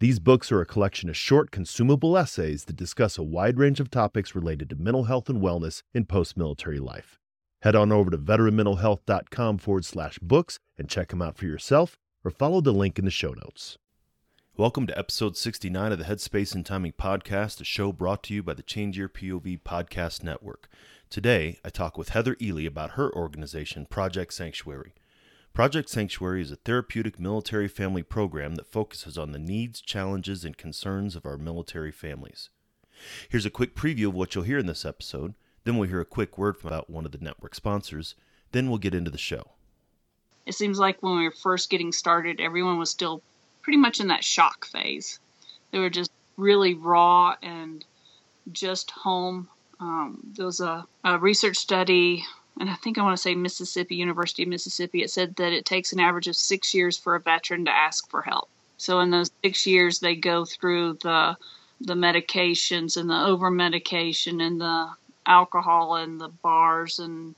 These books are a collection of short, consumable essays that discuss a wide range of topics related to mental health and wellness in post military life. Head on over to veteranmentalhealth.com forward slash books and check them out for yourself or follow the link in the show notes. Welcome to episode 69 of the Headspace and Timing Podcast, a show brought to you by the Change Your POV Podcast Network. Today, I talk with Heather Ehle about her organization, Project Sanctuary. Project Sanctuary is a therapeutic military family program that focuses on the needs, challenges, and concerns of our military families. Here's a quick preview of what you'll hear in this episode. Then we'll hear a quick word from about one of the network sponsors. Then we'll get into the show. It seems like when we were first getting started, everyone was still pretty much in that shock phase. They were just really raw and just home. Um, there was a, a research study and I think I want to say Mississippi, University of Mississippi, it said that it takes an average of six years for a veteran to ask for help. So in those six years, they go through the the medications and the over medication and the alcohol and the bars and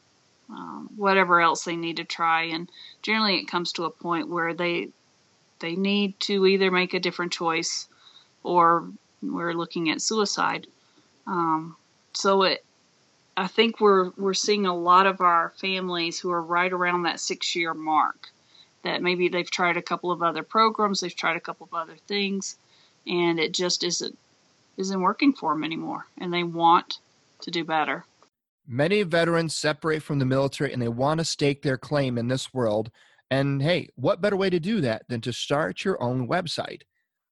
um, whatever else they need to try. And generally, it comes to a point where they they need to either make a different choice or we're looking at suicide. Um, so it I think we're we're seeing a lot of our families who are right around that six year mark. That maybe they've tried a couple of other programs, they've tried a couple of other things, and it just isn't isn't working for them anymore, and they want to do better. Many veterans separate from the military and they want to stake their claim in this world. And hey, what better way to do that than to start your own website?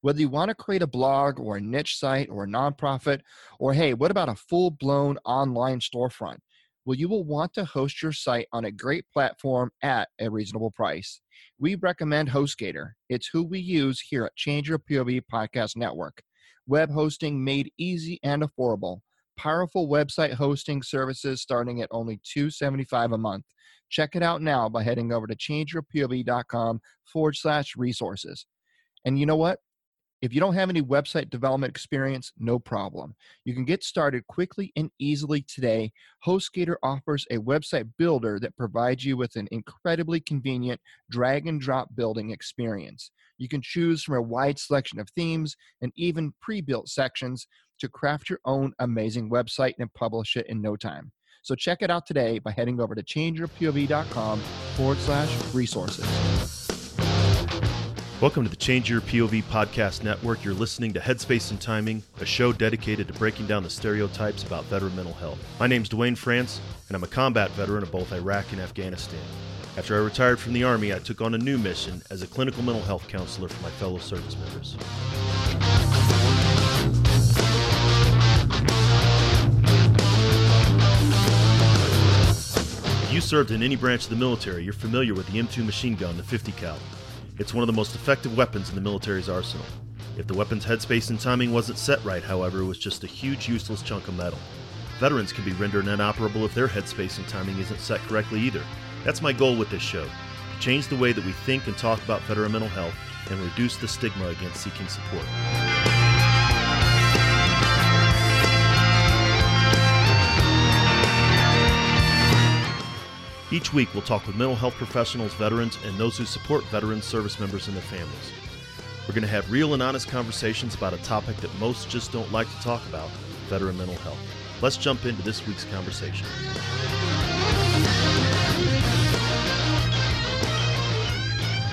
Whether you want to create a blog or a niche site or a nonprofit, or hey, what about a full blown online storefront? Well, you will want to host your site on a great platform at a reasonable price. We recommend HostGator. It's who we use here at Change Your POV Podcast Network. Web hosting made easy and affordable. Powerful website hosting services starting at only 275 a month. Check it out now by heading over to changeyourpov.com forward slash resources. And you know what? If you don't have any website development experience, no problem. You can get started quickly and easily today. HostGator offers a website builder that provides you with an incredibly convenient drag and drop building experience. You can choose from a wide selection of themes and even pre built sections to craft your own amazing website and publish it in no time. So check it out today by heading over to changeyourpov.com forward slash resources. Welcome to the Change Your POV Podcast Network. You're listening to Headspace and Timing, a show dedicated to breaking down the stereotypes about veteran mental health. My name's Duane France, and I'm a combat veteran of both Iraq and Afghanistan. After I retired from the Army, I took on a new mission as a clinical mental health counselor for my fellow service members. If you served in any branch of the military, you're familiar with the M2 machine gun, the 50 cal. It's one of the most effective weapons in the military's arsenal. If the weapon's headspace and timing wasn't set right, however, it was just a huge useless chunk of metal. Veterans can be rendered inoperable if their headspace and timing isn't set correctly either. That's my goal with this show to change the way that we think and talk about veteran mental health and reduce the stigma against seeking support. Each week, we'll talk with mental health professionals, veterans, and those who support veterans, service members, and their families. We're going to have real and honest conversations about a topic that most just don't like to talk about veteran mental health. Let's jump into this week's conversation.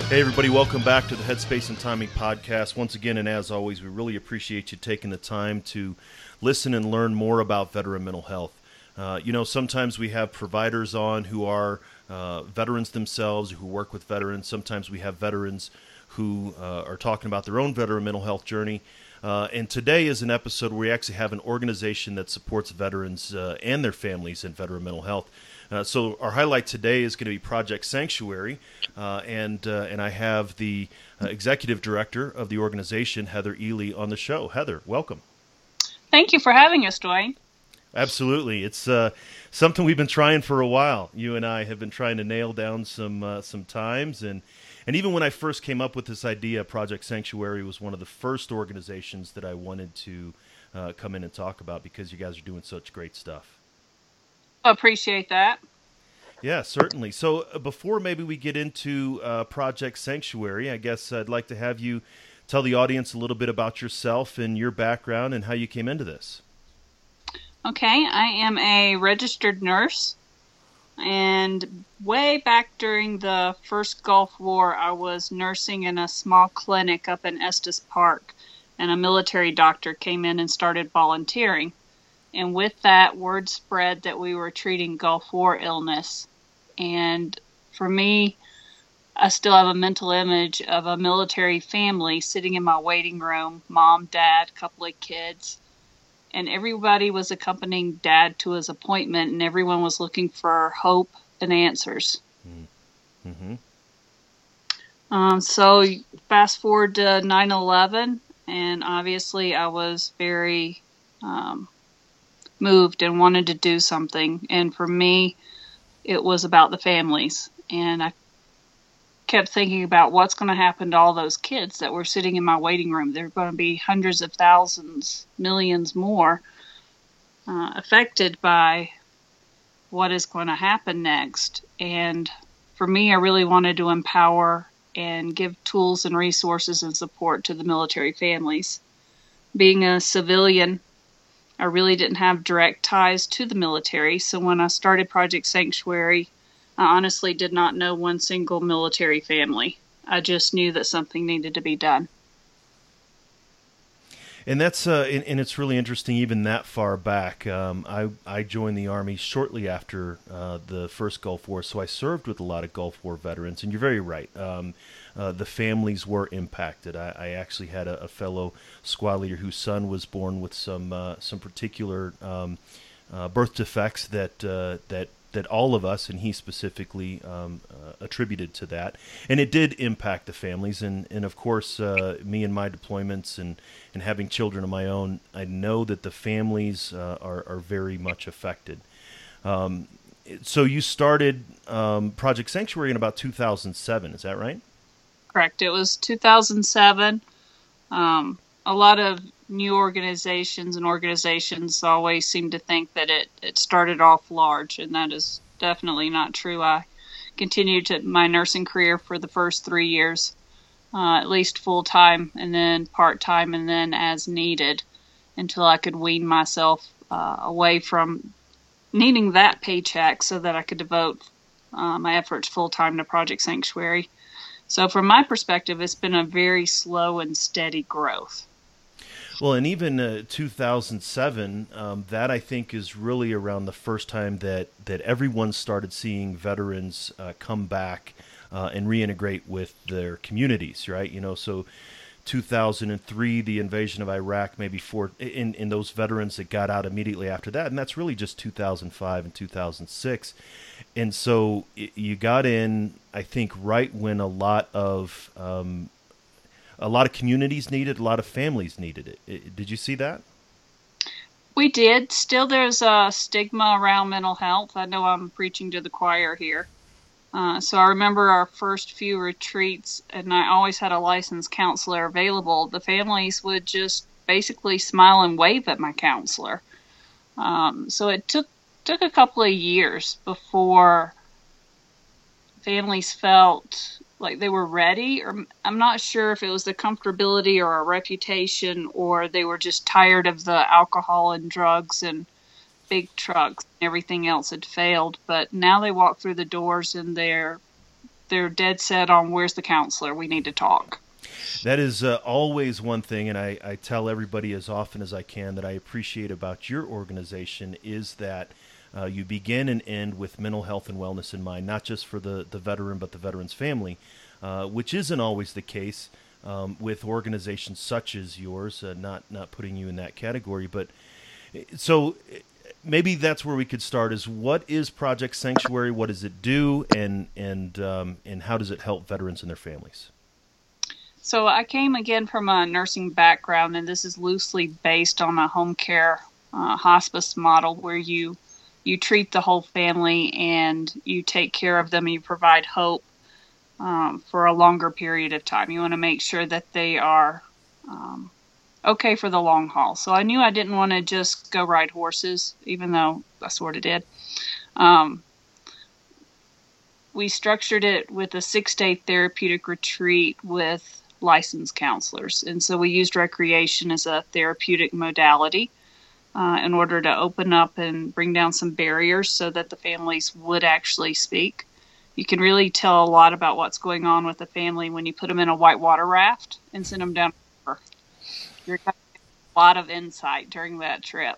Hey, everybody, welcome back to the Headspace and Timing podcast. Once again, and as always, we really appreciate you taking the time to listen and learn more about veteran mental health. Uh, you know, sometimes we have providers on who are uh, veterans themselves, who work with veterans. Sometimes we have veterans who uh, are talking about their own veteran mental health journey. Uh, and today is an episode where we actually have an organization that supports veterans uh, and their families in veteran mental health. So our highlight today is going to be Project Sanctuary, and and I have the executive director of the organization, Heather Ehle, on the show. Heather, welcome. Thank you for having us, Duane. Absolutely, it's uh, something we've been trying for a while. You and I have been trying to nail down some uh, some times, and and even when I first came up with this idea, Project Sanctuary was one of the first organizations that I wanted to uh, come in and talk about because you guys are doing such great stuff. Appreciate that. Yeah, certainly. So uh, before maybe we get into uh, Project Sanctuary, I guess I'd like to have you tell the audience a little bit about yourself and your background and how you came into this. Okay, I am a registered nurse. And way back during the first Gulf War, I was nursing in a small clinic up in Estes Park. And a military doctor came in and started volunteering. And with that, word spread that we were treating Gulf War illness. And for me, I still have a mental image of a military family sitting in my waiting room mom, dad, couple of kids and everybody was accompanying dad to his appointment and everyone was looking for hope and answers. Mm-hmm. um, so fast forward to 9-11 and obviously i was very um, moved and wanted to do something. And for me it was about the families. And i kept thinking about what's going to happen to all those kids that were sitting in my waiting room. There are going to be hundreds of thousands, millions more uh, affected by what is going to happen next. And for me, I really wanted to empower and give tools and resources and support to the military families. Being a civilian, I really didn't have direct ties to the military. So when I started Project Sanctuary, I honestly did not know one single military family. I just knew that something needed to be done. And that's uh, and, and, it's really interesting. Even that far back, um, I I joined the army shortly after uh, the first Gulf War, so I served with a lot of Gulf War veterans. And you're very right. Um, uh, the families were impacted. I, I actually had a, a, fellow squad leader whose son was born with some uh, some particular um, uh, birth defects that uh, that that all of us, and he specifically, um, uh, attributed to that. And it did impact the families. And, and of course, uh, me and my deployments and, and having children of my own, I know that the families uh, are, are very much affected. Um, so you started um, Project Sanctuary in about 2007, is that right? Correct. It was 2007. Um, a lot of new organizations and organizations always seem to think that it, it started off large, and that is definitely not true. I continued to my nursing career for the first three years, uh, at least full time, and then part time, and then as needed, until I could wean myself uh, away from needing that paycheck so that I could devote uh, my efforts full time to Project Sanctuary. So, from my perspective, it's been a very slow and steady growth. Well, and even uh, 2007, um, that I think is really around the first time that, that everyone started seeing veterans uh, come back uh, and reintegrate with their communities, right? You know, so 2003, the invasion of Iraq, maybe four, in, in those veterans that got out immediately after that. And that's really just 2005 and 2006. And so it, you got in, I think, right when a lot of um, a lot of communities needed, a lot of families needed it. Did you see that? We did. Still, there's a stigma around mental health. I know I'm preaching to the choir here. Uh, so I remember our first few retreats, and I always had a licensed counselor available. The families would just basically smile and wave at my counselor. Um, so it took took a couple of years before families felt like they were ready or i'm not sure if it was the comfortability or a reputation or they were just tired of the alcohol and drugs and big trucks and everything else had failed. But now they walk through the doors and they're they're dead set on where's the counselor? We need to talk. That is uh, always one thing and I, I tell everybody as often as i can that i appreciate about your organization is that uh, you begin and end with mental health and wellness in mind, not just for the, the veteran, but the veteran's family, uh, which isn't always the case um, with organizations such as yours. Uh, not not putting you in that category, but so maybe that's where we could start. Is what is Project Sanctuary? What does it do, and and um, and how does it help veterans and their families? So I came again from a nursing background, and this is loosely based on a home care uh, hospice model where you you treat the whole family and you take care of them and you provide hope um, for a longer period of time. You want to make sure that they are um, okay for the long haul. So I knew I didn't want to just go ride horses, even though I sort of did. Um, we structured it with a six day therapeutic retreat with licensed counselors. And so we used recreation as a therapeutic modality uh, in order to open up and bring down some barriers so that the families would actually speak. You can really tell a lot about what's going on with the family when you put them in a whitewater raft and send them down the river. You're getting a lot of insight during that trip.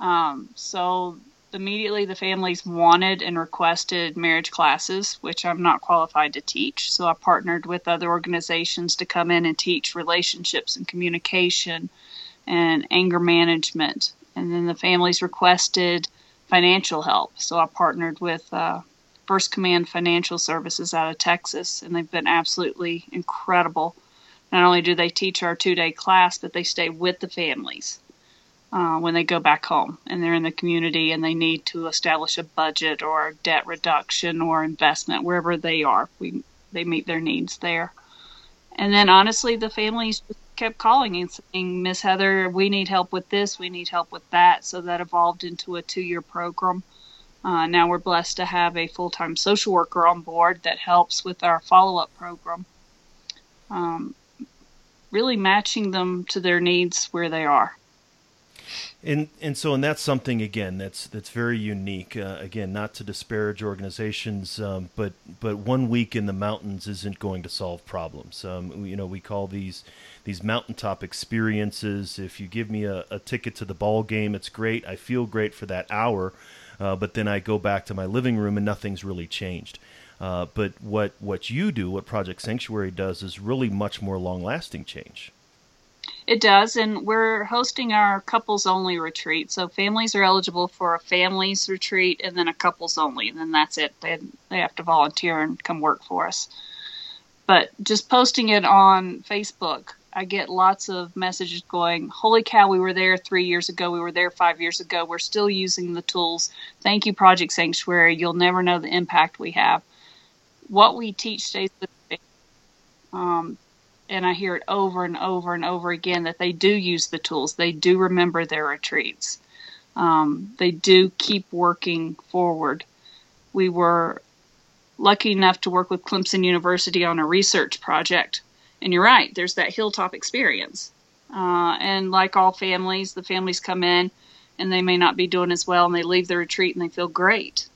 Um, so immediately the families wanted and requested marriage classes, which I'm not qualified to teach. So I partnered with other organizations to come in and teach relationships and communication and anger management. And then the families requested financial help. So I partnered with uh, First Command Financial Services out of Texas, and they've been absolutely incredible. Not only do they teach our two day class, but they stay with the families uh, when they go back home and they're in the community and they need to establish a budget or debt reduction or investment wherever they are. We they meet their needs there. And then honestly, the families just kept calling and saying, Miss Heather, we need help with this, we need help with that. So that evolved into a two year program. Uh, now we're blessed to have a full time social worker on board that helps with our follow up program, um, really matching them to their needs where they are. And and so and that's something again that's that's very unique. Uh, again, not to disparage organizations, um, but but one week in the mountains isn't going to solve problems. Um, you know, we call these these mountaintop experiences. If you give me a, a ticket to the ball game, it's great. I feel great for that hour, uh, but then I go back to my living room and nothing's really changed. Uh, but what what you do, what Project Sanctuary does, is really much more long lasting change. It does, and we're hosting our couples only retreat. So families are eligible for a families retreat and then a couples only, and then that's it. They they have to volunteer and come work for us. But just posting it on Facebook, I get lots of messages going, "Holy cow, we were there 3 years ago, we were there 5 years ago. We're still using the tools. Thank you Project Sanctuary. You'll never know the impact we have." What we teach stays the same. Um, and I hear it over and over and over again that they do use the tools. They do remember their retreats. Um, they do keep working forward. We were lucky enough to work with Clemson University on a research project. And you're right, there's that hilltop experience. Uh, and like all families, the families come in and they may not be doing as well and they leave the retreat and they feel great.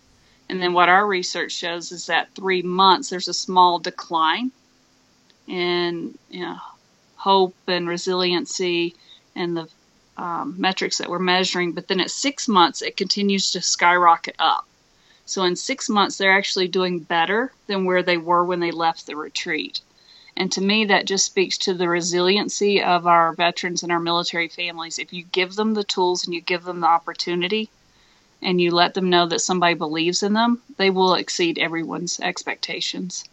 And then what our research shows is that three months, there's a small decline in you know, hope and resiliency and the um, metrics that we're measuring. But then at six months, it continues to skyrocket up. So in six months, they're actually doing better than where they were when they left the retreat. And to me, that just speaks to the resiliency of our veterans and our military families. If you give them the tools and you give them the opportunity and you let them know that somebody believes in them, they will exceed everyone's expectations.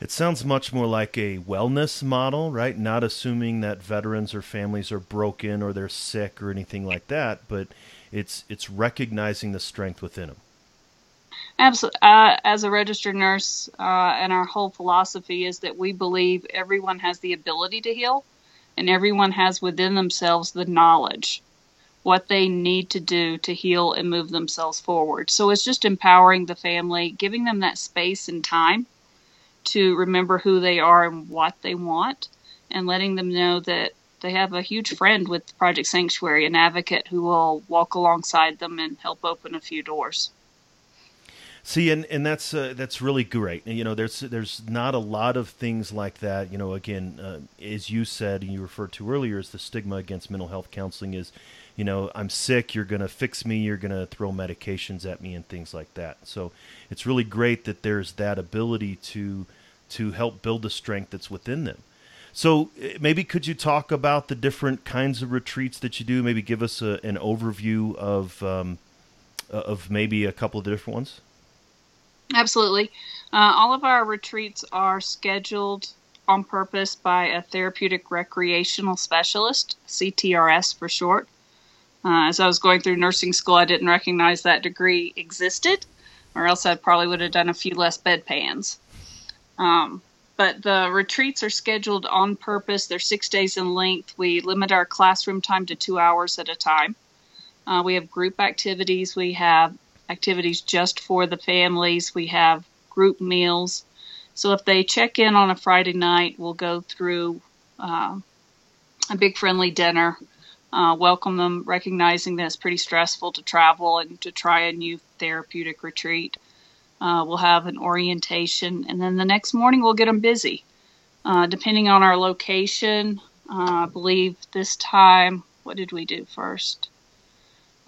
It sounds much more like a wellness model, right? Not assuming that veterans or families are broken or they're sick or anything like that, but it's it's recognizing the strength within them. Absolutely. Uh, as a registered nurse, uh, and our whole philosophy is that we believe everyone has the ability to heal, and everyone has within themselves the knowledge what they need to do to heal and move themselves forward. So it's just empowering the family, giving them that space and time to remember who they are and what they want, and letting them know that they have a huge friend with Project Sanctuary, an advocate who will walk alongside them and help open a few doors. See, and, and that's uh, that's really great. You know, there's there's not a lot of things like that. You know, again, uh, as you said and you referred to earlier, is the stigma against mental health counseling is, you know, I'm sick, you're to fix me, you're to throw medications at me, and things like that. So it's really great that there's that ability to to help build the strength that's within them. So eh, maybe could you talk about the different kinds of retreats that you do? Maybe give us a, an overview of um, of maybe a couple of the different ones. Absolutely. Uh, all of our retreats are scheduled on purpose by a therapeutic recreational specialist, CTRS for short. Uh, as I was going through nursing school, I didn't recognize that degree existed, or else I probably would have done a few less bedpans. Um, but the retreats are scheduled on purpose. They're six days in length. We limit our classroom time to two hours at a time. Uh, we have group activities. We have activities just for the families. We have group meals. So if they check in on a Friday night, we'll go through uh, a big friendly dinner, uh, welcome them, recognizing that it's pretty stressful to travel and to try a new therapeutic retreat. Uh, we'll have an orientation, and then the next morning we'll get them busy. Uh, depending on our location, uh, I believe this time, what did we do first?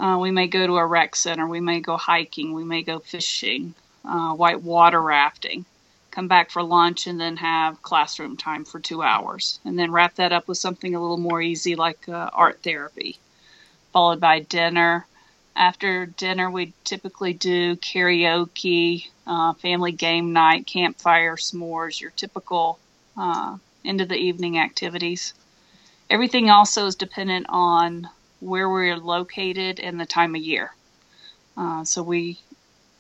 Uh, we may go to a rec center, we may go hiking, we may go fishing, uh, white water rafting, come back for lunch, and then have classroom time for two hours, and then wrap that up with something a little more easy like uh, art therapy, followed by dinner after dinner, we typically do karaoke, uh, family game night, campfire, s'mores, your typical uh, end of the evening activities. Everything also is dependent on where we're located and the time of year. Uh, so we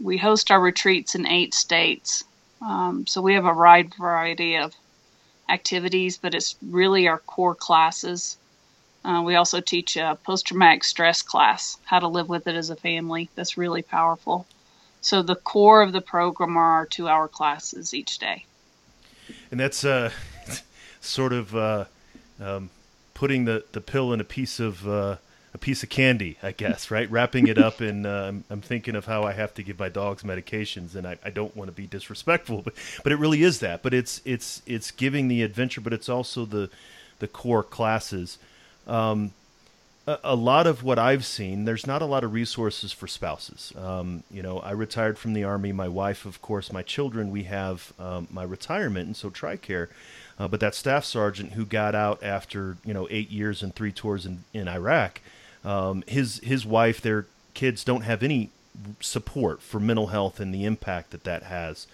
we host our retreats in eight states. Um, so we have a wide variety of activities, but it's really our core classes uh, we also teach a post traumatic stress class, how to live with it as a family. That's really powerful. So the core of the program are our two hour classes each day. And that's uh, sort of uh, um, putting the, the pill in a piece of uh, a piece of candy, I guess, right? Wrapping it up in. Uh, I'm, thinking of how I have to give my dogs medications, and I, I don't want to be disrespectful, but but it really is that. But it's it's it's giving the adventure, but it's also the the core classes. Um, a, a, lot of what I've seen, there's not a lot of resources for spouses. Um, you know, I retired from the Army. My wife, of course, my children, we have um, my retirement, and so TRICARE. Uh, but that staff sergeant who got out after, you know, eight years and three tours in, in Iraq, um, his, his wife, their kids don't have any support for mental health and the impact that that has.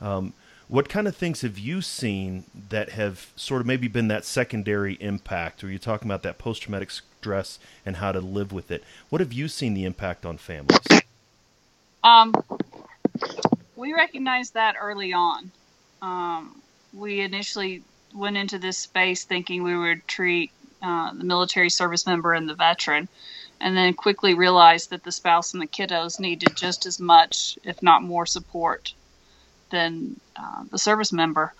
Um, what kind of things have you seen that have sort of maybe been that secondary impact? Or you talking about that post traumatic stress and how to live with it? What have you seen the impact on families? Um, we recognized that early on. Um, we initially went into this space thinking we would treat uh, the military service member and the veteran, and then quickly realized that the spouse and the kiddos needed just as much, if not more, support than uh, the service member,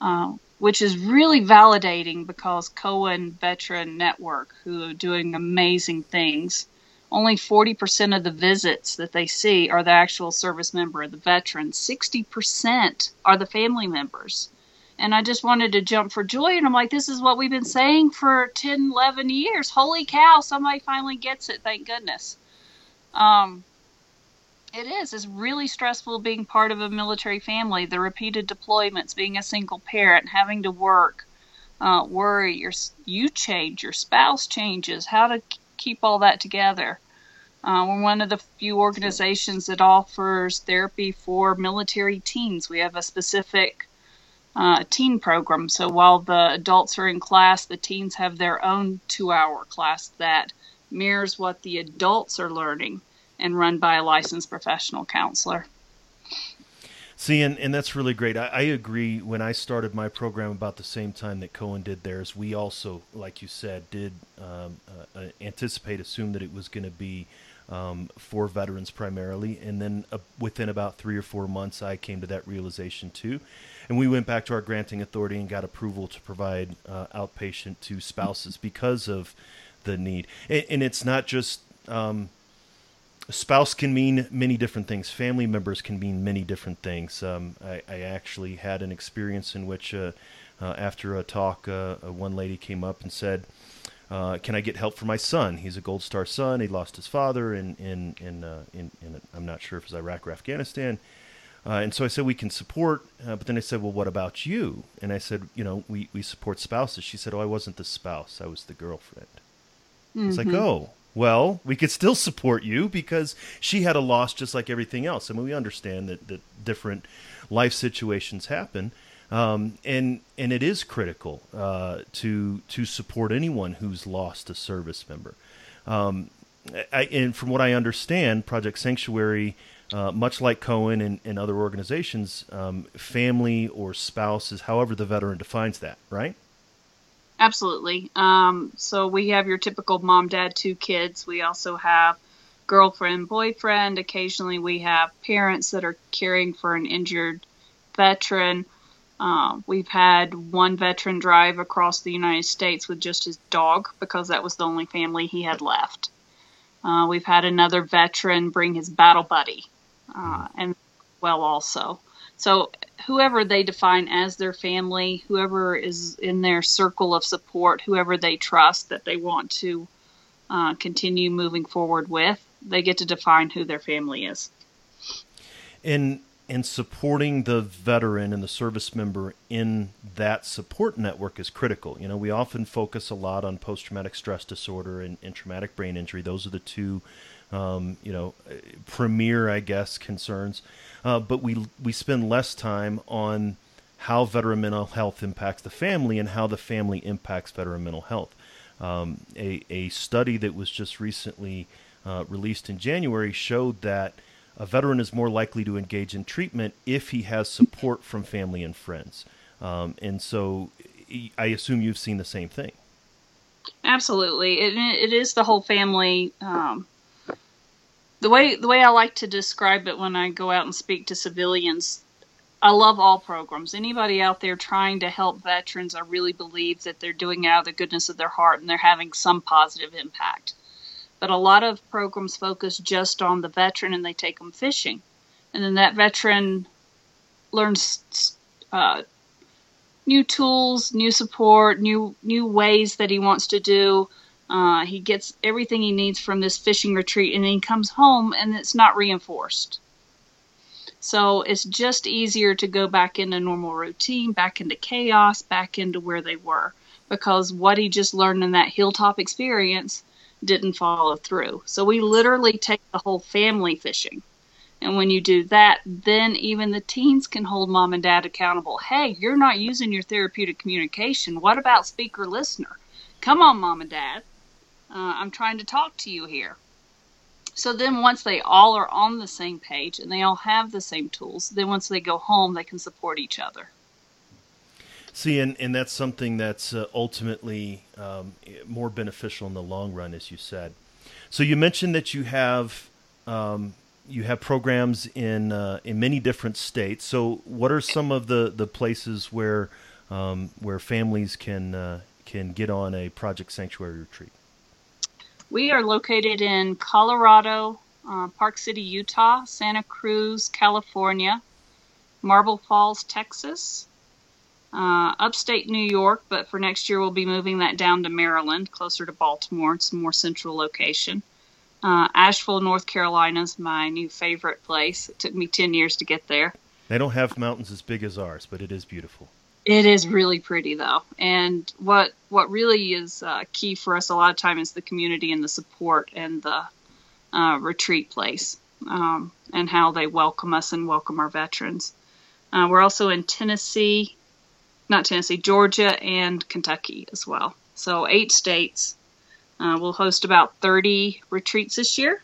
uh, which is really validating because Cohen Veteran Network, who are doing amazing things, only 40% of the visits that they see are the actual service member or the veteran. 60% are the family members. And I just wanted to jump for joy. And I'm like, this is what we've been saying for 10, 11 years. Holy cow, somebody finally gets it. Thank goodness. Um, it is. It's really stressful being part of a military family. The repeated deployments, being a single parent, having to work, uh, worry. Your you change, your spouse changes. How to keep all that together. Uh, we're one of the few organizations that offers therapy for military teens. We have a specific uh, teen program. So while the adults are in class, the teens have their own two-hour class that mirrors what the adults are learning and run by a licensed professional counselor. See, and, and that's really great. I, I, agree. When I started my program about the same time that Cohen did theirs, we also, like you said, did um, uh, uh anticipate, assume that it was going to be um, for veterans primarily. And then uh, within about three or four months, I came to that realization too. And we went back to our granting authority and got approval to provide uh, outpatient to spouses because of the need. And, and it's not just. Um, spouse can mean many different things. Family members can mean many different things. Um, I, I, actually had an experience in which, uh, uh, after a talk, uh, one lady came up and said, uh, "Can I get help for my son? He's a Gold Star son. He lost his father in in in, uh, in, in I'm not sure if it was Iraq or Afghanistan." Uh, and so I said we can support, but then I said, "Well, what about you?" And I said, "You know, we we support spouses." She said, "Oh, I wasn't the spouse. I was the girlfriend." Mm-hmm. It's like, "Oh." Well, we could still support you because she had a loss just like everything else. I mean, we understand that, that different life situations happen. Um, and and it is critical uh, to to support anyone who's lost a service member. Um, I, and from what I understand, Project Sanctuary, uh, much like Cohen and, and other organizations, um, family or spouse is however the veteran defines that, right? Absolutely. Um, so we have your typical mom, dad, two kids. We also have girlfriend, boyfriend. Occasionally, we have parents that are caring for an injured veteran. Uh, we've had one veteran drive across the United States with just his dog because that was the only family he had left. Uh, we've had another veteran bring his battle buddy, uh, and well, also. So, whoever they define as their family, whoever is in their circle of support, whoever they trust that they want to uh, continue moving forward with, they get to define who their family is. And and supporting the veteran and the service member in that support network is critical. You know, we often focus a lot on post traumatic stress disorder and, and, traumatic brain injury. Those are the two, um, you know, premier, I guess, concerns. Uh, but we we spend less time on how veteran mental health impacts the family and how the family impacts veteran mental health. Um, a, a study that was just recently uh, released in January showed that a veteran is more likely to engage in treatment if he has support from family and friends. Um, and so I assume you've seen the same thing. Absolutely. It, it is the whole family. Um, the way the way I like to describe it when I go out and speak to civilians, I love all programs. Anybody out there trying to help veterans, I really believe that they're doing it out of the goodness of their heart and they're having some positive impact. But a lot of programs focus just on the veteran and they take them fishing. And then that veteran learns uh, new tools, new support, new new ways that he wants to do. Uh, he gets everything he needs from this fishing retreat, and then he comes home and it's not reinforced. So it's just easier to go back into normal routine, back into chaos, back into where they were, because what he just learned in that hilltop experience didn't follow through. So we literally take the whole family fishing. And when you do that, then even the teens can hold mom and dad accountable. Hey, you're not using your therapeutic communication. What about speaker listener? Come on, mom and dad. Uh, I'm trying to talk to you here. So then, once they all are on the same page and they all have the same tools, then once they go home, they can support each other. See, and, and that's something that's uh, ultimately um, more beneficial in the long run, as you said. So you mentioned that you have um, you have programs in uh, in many different states. So what are some of the, the places where um, where families can uh, can get on a Project Sanctuary retreat? We are located in Colorado, uh, Park City, Utah, Santa Cruz, California, Marble Falls, Texas, uh, upstate New York, but for next year we'll be moving that down to Maryland, closer to Baltimore. It's a more central location. Uh, Asheville, North Carolina is my new favorite place. It took me 10 years to get there. They don't have mountains as big as ours, but it is beautiful. It is really pretty though, and what what really is uh, key for us a lot of time is the community and the support and the uh, retreat place um, and how they welcome us and welcome our veterans. Uh, we're also in Tennessee, not Tennessee, Georgia, and Kentucky as well. So eight states. Uh, we'll host about 30 retreats this year,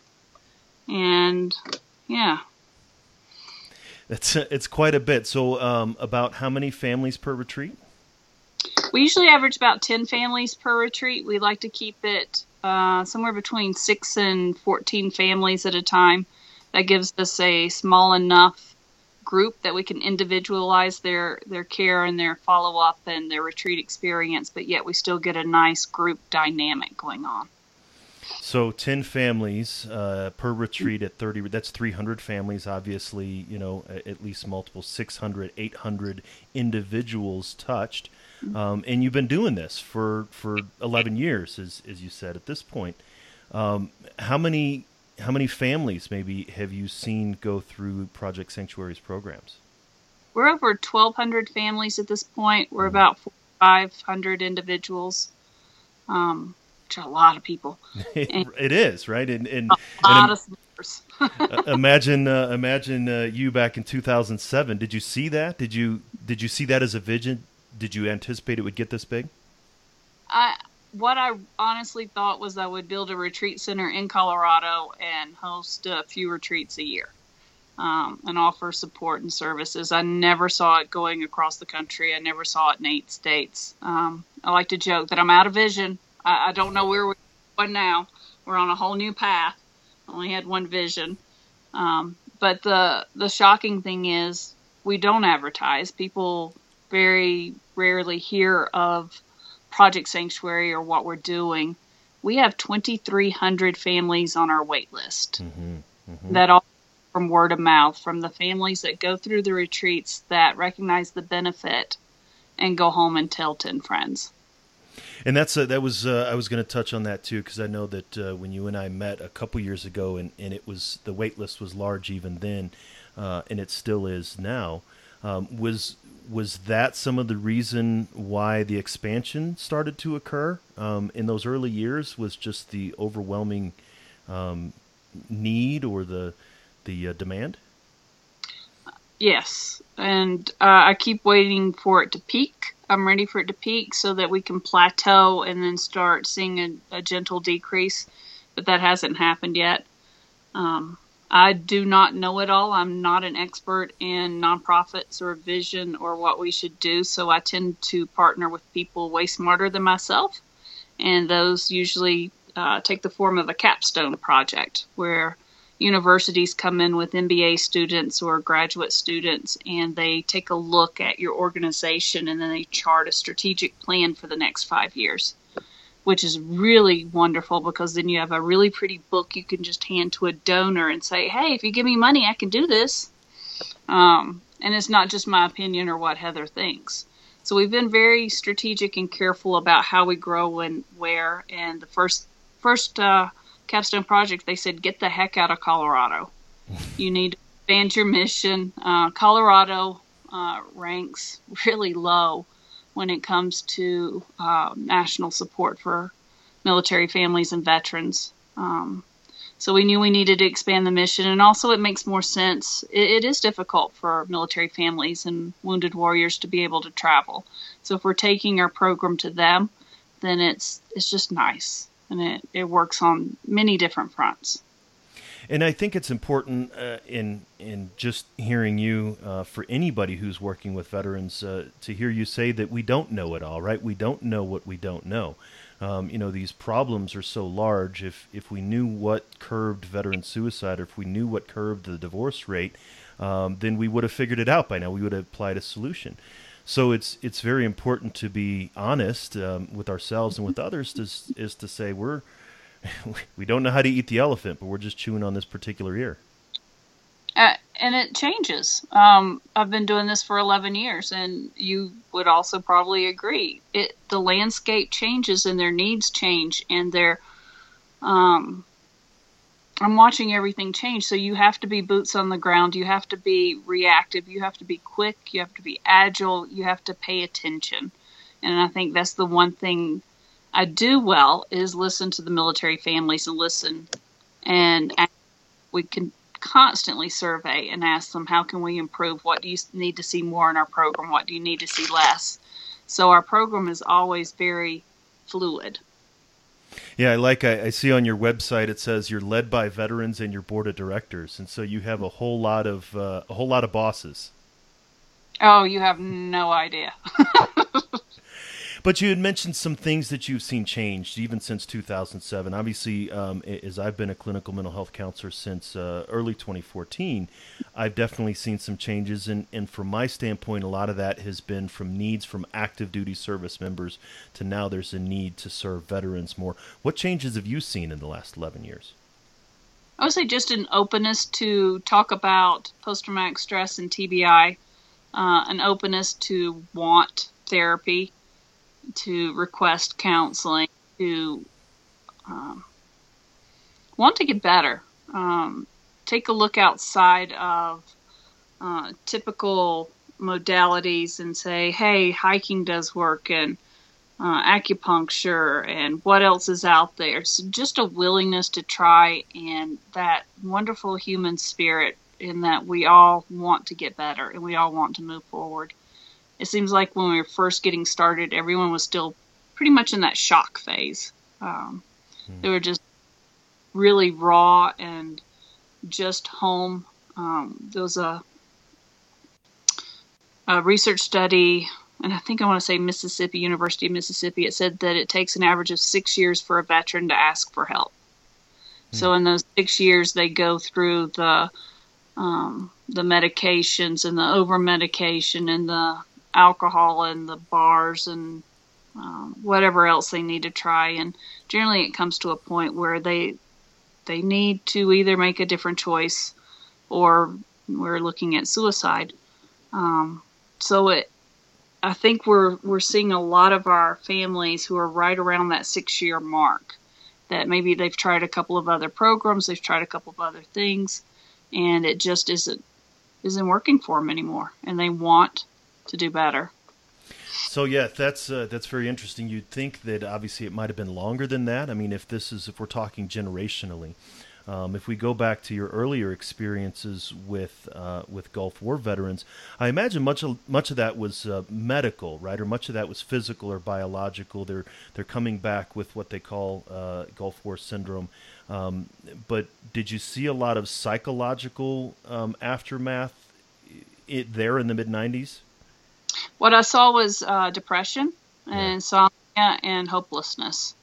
and yeah. It's it's quite a bit. So, um, about how many families per retreat? We usually average about 10 families per retreat. We like to keep it uh, somewhere between six and 14 families at a time. That gives us a small enough group that we can individualize their their care and their follow up and their retreat experience, but yet we still get a nice group dynamic going on. So 10 families uh, per retreat at 30 that's 300 families obviously you know at least multiple 600 800 individuals touched mm-hmm. um, and you've been doing this for for 11 years as, as you said at this point um, how many how many families maybe have you seen go through Project Sanctuary's programs? We're over 1,200 families at this point. We're mm-hmm. about 500 individuals, um, are a lot of people. it is right, and, and a lot and, of. Uh, imagine, uh, imagine uh, you back in 2007. Did you see that? Did you did you see that as a vision? Did you anticipate it would get this big? I what I honestly thought was I would build a retreat center in Colorado and host a few retreats a year um, and offer support and services. I never saw it going across the country. I never saw it in eight states. Um, I like to joke that I'm out of vision. I, I don't know where we're going now. We're on a whole new path. Only had one vision. Um, but the the shocking thing is we don't advertise. People very rarely hear of Project Sanctuary or what we're doing. We have 2,300 families on our wait list mm-hmm, mm-hmm. that all from word of mouth from the families that go through the retreats that recognize the benefit and go home and tell 10 friends. And that's that was uh, I was going to touch on that too because I know that uh, when you and I met a couple years ago and, and it was the wait list was large even then, uh, and it still is now. Um, was was that some of the reason why the expansion started to occur um, in those early years? Was just the overwhelming um, need or the the uh, demand? Yes, and uh, I keep waiting for it to peak. I'm ready for it to peak so that we can plateau and then start seeing a, a gentle decrease, but that hasn't happened yet. Um, I do not know it all. I'm not an expert in nonprofits or vision or what we should do, so I tend to partner with people way smarter than myself, and those usually uh, take the form of a capstone project where universities come in with MBA students or graduate students and they take a look at your organization and then they chart a strategic plan for the next five years, which is really wonderful because then you have a really pretty book you can just hand to a donor and say, hey, if you give me money, I can do this. Um, and it's not just my opinion or what Heather thinks. So we've been very strategic and careful about how we grow and where. And the first first uh, capstone project, they said, get the heck out of Colorado. you need to expand your mission. Uh, Colorado uh, ranks really low when it comes to uh, national support for military families and veterans. Um, so we knew we needed to expand the mission, and also it makes more sense. It, it is difficult for military families and wounded warriors to be able to travel. So if we're taking our program to them, then it's it's just nice and it, it works on many different fronts. And I think it's important uh, in in just hearing you uh, for anybody who's working with veterans uh, to hear you say that we don't know it all, right? We don't know what we don't know. Um, you know, these problems are so large. If if we knew what curbed veteran suicide, or if we knew what curbed the divorce rate, um, then we would have figured it out by now. We would have applied a solution. So it's it's very important to be honest um, with ourselves and with others. To, is to say we're we don't know how to eat the elephant, but we're just chewing on this particular ear. Uh, and it changes. Um, I've been doing this for 11 years, and you would also probably agree. It the landscape changes, and their needs change, and their um, I'm watching everything change. So you have to be boots on the ground. You have to be reactive. You have to be quick. You have to be agile. You have to pay attention. And I think that's the one thing I do well is listen to the military families and listen. And we can constantly survey and ask them, how can we improve? What do you need to see more in our program? What do you need to see less? So our program is always very fluid. Yeah, I like I, I, see on your website it says you're led by veterans and your board of directors, and so you have a whole lot of uh, a whole lot of bosses. Oh, you have no idea. But you had mentioned some things that you've seen changed even since 2007. Obviously, um, as I've been a clinical mental health counselor since uh, early 2014, I've definitely seen some changes. And, and from my standpoint, a lot of that has been from needs from active duty service members to now there's a need to serve veterans more. What changes have you seen in the last 11 years? I would say just an openness to talk about post traumatic stress and TBI, uh, an openness to want therapy, to request counseling, to um, want to get better. Um, take a look outside of uh, typical modalities and say, hey, hiking does work and uh, acupuncture and what else is out there. So just a willingness to try and that wonderful human spirit in that we all want to get better and we all want to move forward it seems like when we were first getting started, everyone was still pretty much in that shock phase. Um, hmm. They were just really raw and just home. Um, there was a, a research study, and I think I want to say Mississippi, University of Mississippi, it said that it takes an average of six years for a veteran to ask for help. Hmm. So in those six years, they go through the um, the medications and the over medication and the alcohol and the bars and um, whatever else they need to try. And generally, it comes to a point where they they need to either make a different choice or we're looking at suicide. Um, so it, I think we're we're seeing a lot of our families who are right around that six year mark. That maybe they've tried a couple of other programs, they've tried a couple of other things, and it just isn't isn't working for them anymore, and they want to do better. So yeah, that's uh, that's very interesting. You'd think that obviously it might have been longer than that. I mean, if this is if we're talking generationally, um, if we go back to your earlier experiences with uh, with Gulf War veterans, I imagine much of much of that was uh, medical, right, or much of that was physical or biological. They're they're coming back with what they call uh, Gulf War syndrome. Um, but did you see a lot of psychological um, aftermath it, there in the mid '90s? What I saw was uh, depression and insomnia and hopelessness.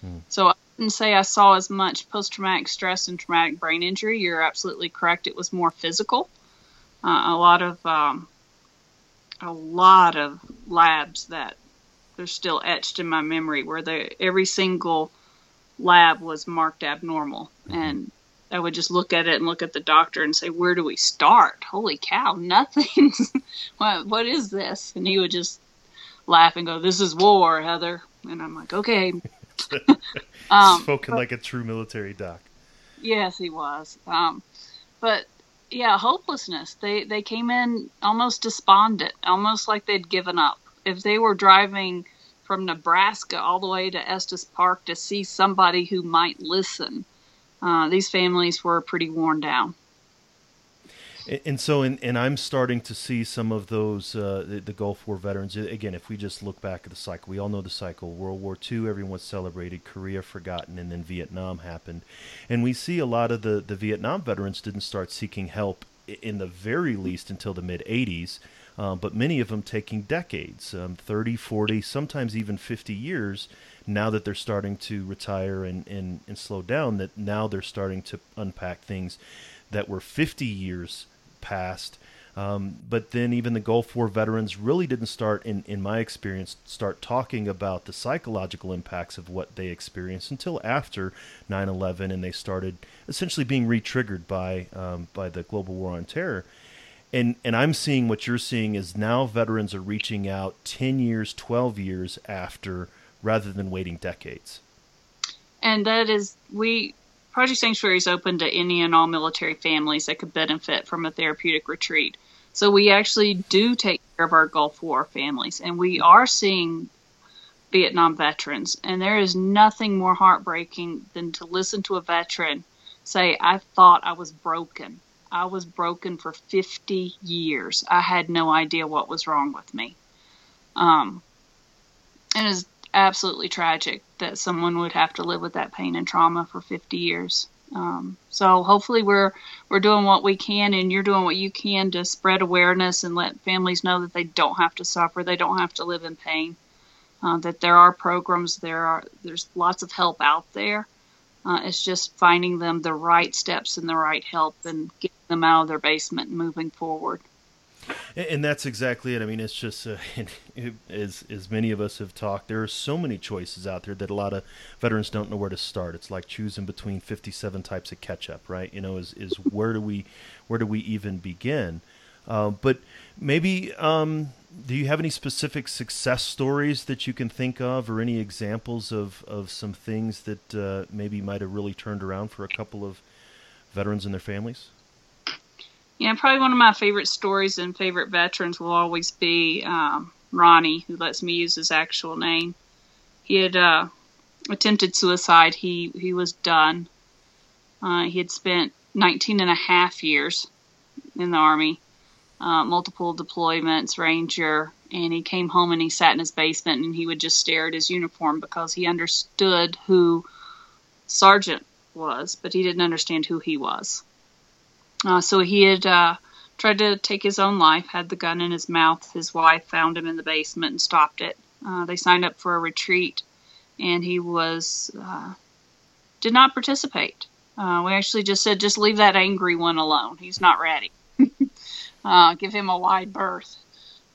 Hmm. So I didn't say I saw as much post traumatic stress and traumatic brain injury. You're absolutely correct. It was more physical. Uh, a lot of um, a lot of labs that they're still etched in my memory where they, every single lab was marked abnormal mm-hmm. and I would just look at it and look at the doctor and say, "Where do we start? Holy cow, nothing! what what is this?" And he would just laugh and go, "This is war, Heather." And I'm like, "Okay." um, Spoken but, like a true military doc. Yes, he was. Um, but yeah, hopelessness. They they came in almost despondent, almost like they'd given up. If they were driving from Nebraska all the way to Estes Park to see somebody who might listen, uh, these families were pretty worn down. And so, and, and I'm starting to see some of those uh, the, the, Gulf War veterans. Again, if we just look back at the cycle, we all know the cycle. World War II, everyone celebrated. Korea forgotten, and then Vietnam happened. And we see a lot of the the Vietnam veterans didn't start seeking help in the very least until the mid 80s. Um, but many of them taking decades um, 30, 40, sometimes even 50 years now that they're starting to retire and, and, and slow down, that now they're starting to unpack things that were 50 years past. Um, but then even the Gulf War veterans really didn't start, in, in my experience, start talking about the psychological impacts of what they experienced until after 9/11, and they started essentially being re-triggered by um, by the global war on terror. And and I'm seeing what you're seeing is now veterans are reaching out 10 years, 12 years after rather than waiting decades. And that is, we, Project Sanctuary is open to any and all military families that could benefit from a therapeutic retreat. So we actually do take care of our Gulf War families, and we are seeing Vietnam veterans. And there is nothing more heartbreaking than to listen to a veteran say, I thought I was broken. I was broken for 50 years. I had no idea what was wrong with me. Um, it is absolutely tragic that someone would have to live with that pain and trauma for 50 years. Um, so hopefully we're we're doing what we can, and you're doing what you can to spread awareness and let families know that they don't have to suffer, they don't have to live in pain. Uh, that there are programs, there are there's lots of help out there. Uh, it's just finding them the right steps and the right help, and getting them out of their basement and moving forward. And that's exactly it. I mean, it's just uh, as as many of us have talked, there are so many choices out there that a lot of veterans don't know where to start. It's like choosing between 57 types of ketchup, right? You know, is is where do we where do we even begin? Uh, but maybe um, do you have any specific success stories that you can think of, or any examples of of some things that uh, maybe might have really turned around for a couple of veterans and their families? Yeah, probably one of my favorite stories and favorite veterans will always be um, Ronnie, who lets me use his actual name. He had uh, attempted suicide. He he was done. Uh, he had spent 19 and a half years in the army, uh, multiple deployments, Ranger, and he came home and he sat in his basement and he would just stare at his uniform because he understood who Sergeant was, but he didn't understand who he was. Uh, so he had uh, tried to take his own life, had the gun in his mouth. His wife found him in the basement and stopped it. Uh, they signed up for a retreat, and he was uh, did not participate. Uh, we actually just said, just leave that angry one alone. He's not ready. Uh, give him a wide berth.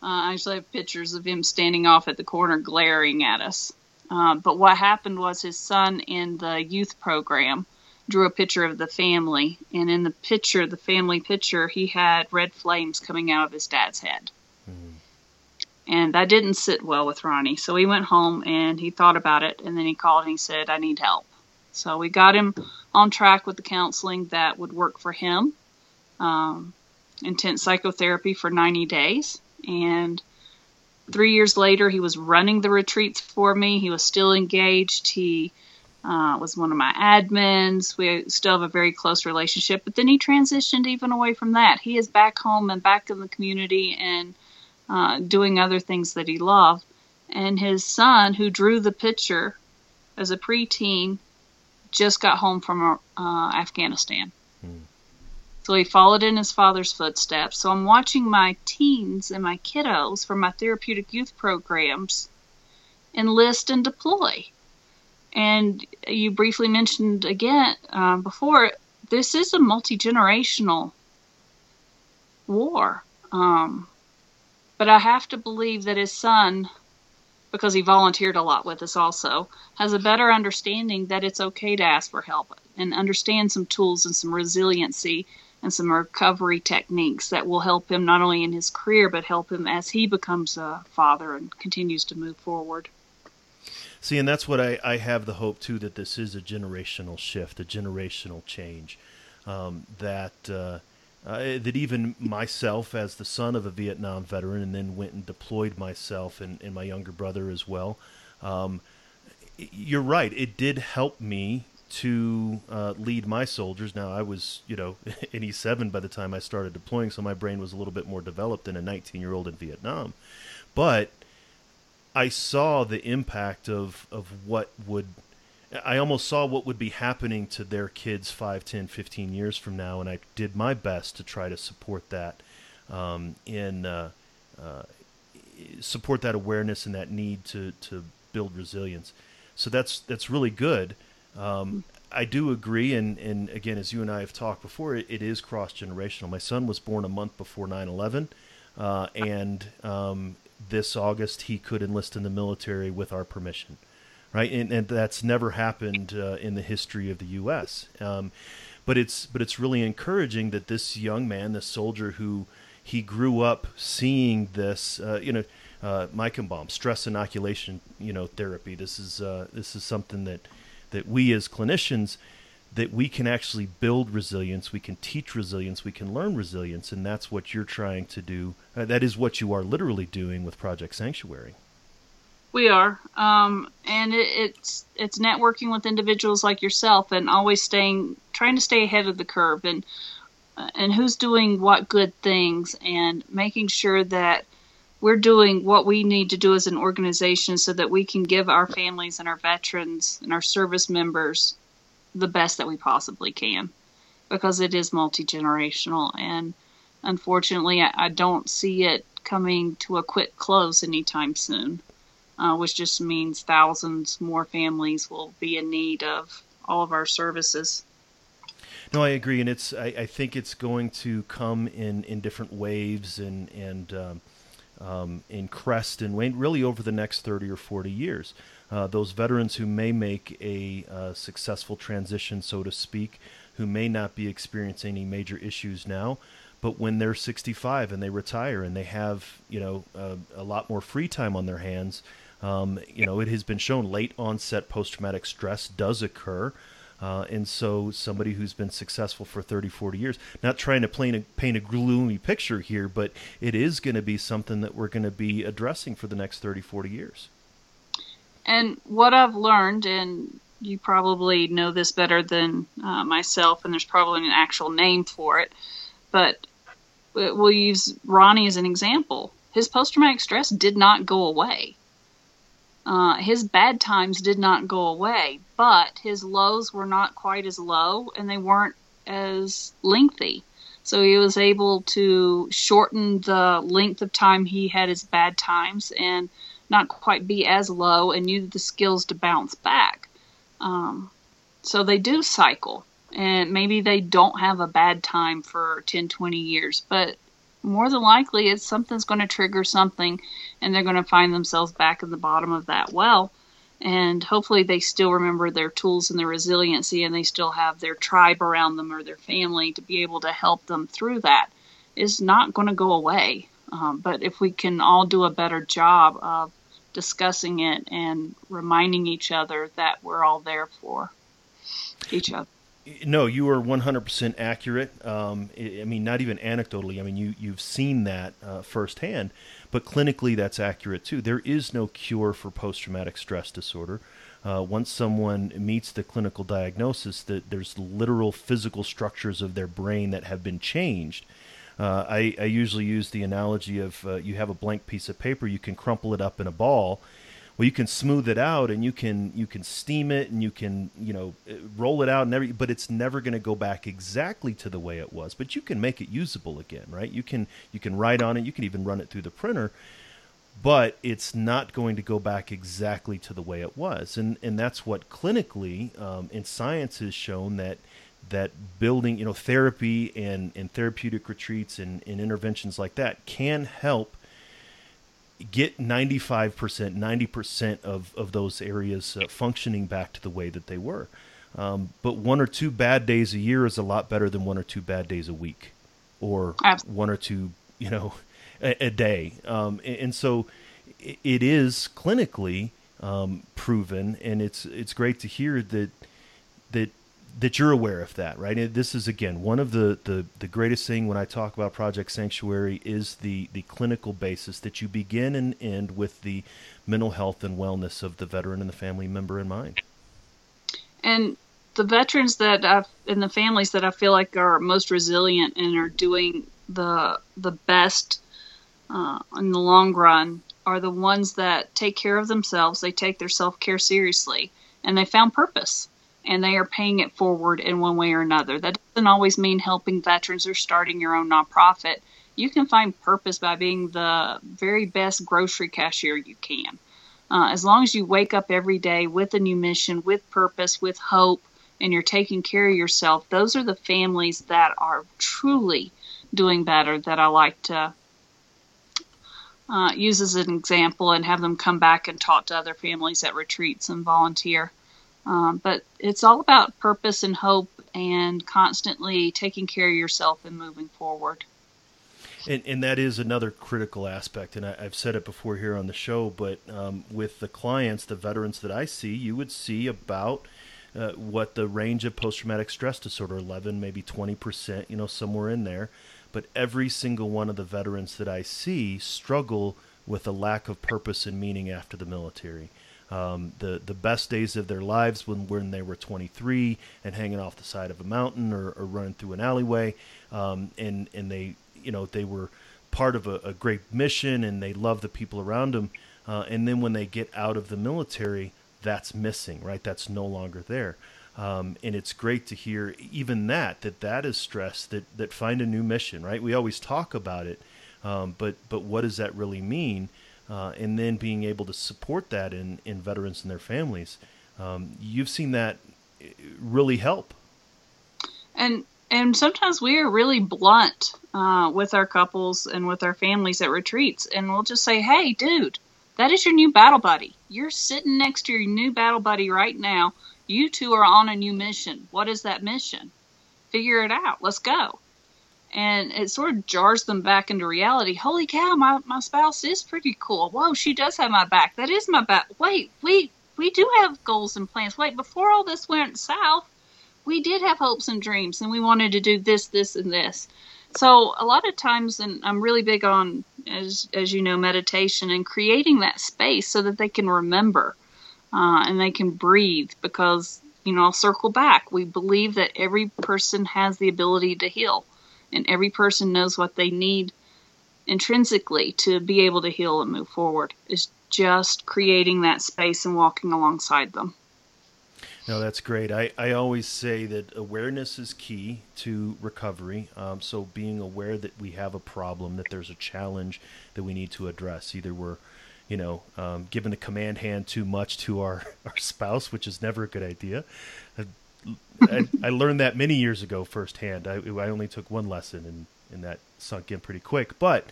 I actually have pictures of him standing off at the corner glaring at us. but what happened was his son in the youth program drew a picture of the family, and in the picture, the family picture, he had red flames coming out of his dad's head. Mm-hmm. And that didn't sit well with Ronnie. So he went home and he thought about it, and then he called and he said, I need help. So we got him on track with the counseling that would work for him. Um, intense psychotherapy for 90 days. And three years later, he was running the retreats for me. He was still engaged. He uh, was one of my admins. We still have a very close relationship, but then he transitioned even away from that. He is back home and back in the community and uh, doing other things that he loved. And his son, who drew the picture as a preteen, just got home from uh, Afghanistan. Hmm. So he followed in his father's footsteps. So I'm watching my teens and my kiddos from my therapeutic youth programs enlist and deploy and you briefly mentioned again uh, before, this is a multi generational war. Um, but I have to believe that his son, because he volunteered a lot with us also, has a better understanding that it's okay to ask for help and understand some tools and some resiliency and some recovery techniques that will help him not only in his career but help him as he becomes a father and continues to move forward. See, and that's what I, I have the hope too that this is a generational shift, a generational change. Um, that uh, uh, that even myself, as the son of a Vietnam veteran, and then went and deployed myself and, and my younger brother as well. Um, you're right. It did help me to uh, lead my soldiers. Now I was, you know, in E7 by the time I started deploying, so my brain was a little bit more developed than a 19 year old in Vietnam. But I saw the impact of of what would I almost saw what would be happening to their kids 5, 10, 15 years from now, and I did my best to try to support that um, in uh, uh, support that awareness and that need to, to build resilience. So that's that's really good. Um, I do agree, and, and again, as you and I have talked before, it, it is cross generational. My son was born a month before 9 11, uh, and um, this August he could enlist in the military with our permission, right? And, and that's never happened uh, in the history of the U.S. Um, but it's but it's really encouraging that this young man, this soldier who he grew up seeing this, uh, you know, uh, bomb, stress inoculation, you know, therapy. This is uh, this is something that that we as clinicians that we can actually build resilience, we can teach resilience, we can learn resilience, and that's what you're trying to do. Uh, that is what you are literally doing with Project Sanctuary. We are, um, and it, it's it's networking with individuals like yourself, and always staying, trying to stay ahead of the curve, and uh, and who's doing what good things, and making sure that we're doing what we need to do as an organization so that we can give our families and our veterans and our service members the best that we possibly can because it is multi generational. And unfortunately, I, I, don't see it coming to a quick close anytime soon, uh, which just means thousands more families will be in need of all of our services. No, I agree, and it's. I, I think it's going to come in, in different waves and and um, um, in crest and really over the next thirty or forty years uh, those veterans who may make a uh, successful transition, so to speak, who may not be experiencing any major issues now, but when they're 65 and they retire and they have you know uh, a lot more free time on their hands, um, you know it has been shown late onset post traumatic stress does occur. Uh, and so somebody who's been successful for 30 40 years not trying to paint a, paint a gloomy picture here but it is going to be something that we're going to be addressing for the next 30 40 years and what I've learned, and you probably know this better than uh, myself, and there's probably an actual name for it, but we'll use Ronnie as an example. His post traumatic stress did not go away. Uh, his bad times did not go away, but his lows were not quite as low and they weren't as lengthy. So he was able to shorten the length of time he had his bad times and not quite be as low and knew the skills to bounce back. Um, so they do cycle and maybe they don't have a bad time for 10, 20 years, but more than likely it's something's going to trigger something and they're going to find themselves back in the bottom of that well. And hopefully they still remember their tools and their resiliency and they still have their tribe around them or their family to be able to help them through that. Is not going to go away. Um, but if we can all do a better job of discussing it and reminding each other that we're all there for each other no, you are 100% accurate. Um, I mean, not even anecdotally. I mean, you, you've seen that uh, firsthand, but clinically that's accurate too. There is no cure for post traumatic stress disorder. Uh, once someone meets the clinical diagnosis, that there's literal physical structures of their brain that have been changed. Uh, I, I, usually use the analogy of uh, you have a blank piece of paper, you can crumple it up in a ball, well you can smooth it out and you can you can steam it and you can you know roll it out and every but it's never going to go back exactly to the way it was. But you can make it usable again right? You can you can write on it. You can even run it through the printer. But it's not going to go back exactly to the way it was. And and that's what clinically um, in science has shown that that building you know therapy and and therapeutic retreats and, and interventions like that can help get 95%, 90% of, of those areas uh, functioning back to the way that they were. Um, but one or two bad days a year is a lot better than one or two bad days a week or Absolutely. one or two, you know, a, a day. Um, and, and, so it is clinically um, proven, and it's it's great to hear that that that you're aware of that, right? And this is again one of the, the the greatest thing when I talk about Project Sanctuary is the the clinical basis that you begin and end with the mental health and wellness of the veteran and the family member in mind. And the veterans that I've and the families that I feel like are most resilient and are doing the the best uh, in the long run are the ones that take care of themselves. They take their self care seriously, and they found purpose and they are paying it forward in one way or another. That doesn't always mean helping veterans or starting your own nonprofit. You can find purpose by being the very best grocery cashier you can. Uh, as long as you wake up every day with a new mission, with purpose, with hope, and you're taking care of yourself, those are the families that are truly doing better that I like to uh, use as an example and have them come back and talk to other families at retreats and volunteer. Um, but it's all about purpose and hope and constantly taking care of yourself and moving forward. And, and that is another critical aspect. And I, have said it before here on the show, but um, with the clients, the veterans that I see, you would see about uh, what the range of post traumatic stress disorder 11, maybe 20%, you know, somewhere in there. But every single one of the veterans that I see struggle with a lack of purpose and meaning after the military um, the the best days of their lives when when they were 23 and hanging off the side of a mountain or, or running through an alleyway, um, and and they you know they were part of a, a great mission and they love the people around them, uh, and then when they get out of the military, that's missing, right? That's no longer there. Um, and it's great to hear even that that that is stress that that find a new mission right we always talk about it um, but but what does that really mean uh, and then being able to support that in, in veterans and their families. Um, you've seen that uh, really help. And and sometimes we are really blunt uh, with our couples and with our families at retreats, and we'll just say, "Hey, dude, that is your new battle buddy. You're sitting next to your new battle buddy right now. You two are on a new mission. What is that mission? Figure it out. Let's go." And it sort of jars them back into reality. Holy cow, my, my spouse is pretty cool. Whoa, she does have my back. That is my back. Wait, we we do have goals and plans. Wait, before all this went south, we did have hopes and dreams, and we wanted to do this, this, and this. So a lot of times, and I'm really big on, as as you know, meditation and creating that space so that they can remember uh, and they can breathe. Because you know, I'll circle back. We believe that every person has the ability to heal and every person knows what they need intrinsically to be able to heal and move forward. Is just creating that space and walking alongside them. No, that's great. I, I always say that awareness is key to recovery. Um, so being aware that we have a problem, that there's a challenge that we need to address. Either we're, you know, um, giving the command hand too much to our, our spouse, which is never a good idea. I, I, learned that many years ago firsthand. I, I only took one lesson and, and that sunk in pretty quick. But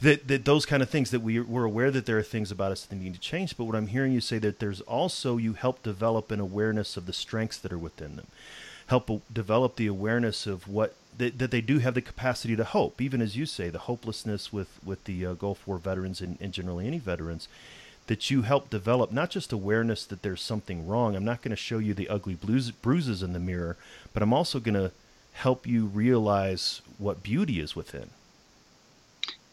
that, that those kind of things that we, we're aware that there are things about us that need to change. But what I'm hearing you say that there's also you help develop an awareness of the strengths that are within them, help develop the awareness of what that, that they do have the capacity to hope, even as you say, the hopelessness with with the uh, Gulf War veterans and, and generally any veterans that you help develop not just awareness that there's something wrong. I'm not going to show you the ugly bruises in the mirror, but I'm also going to help you realize what beauty is within.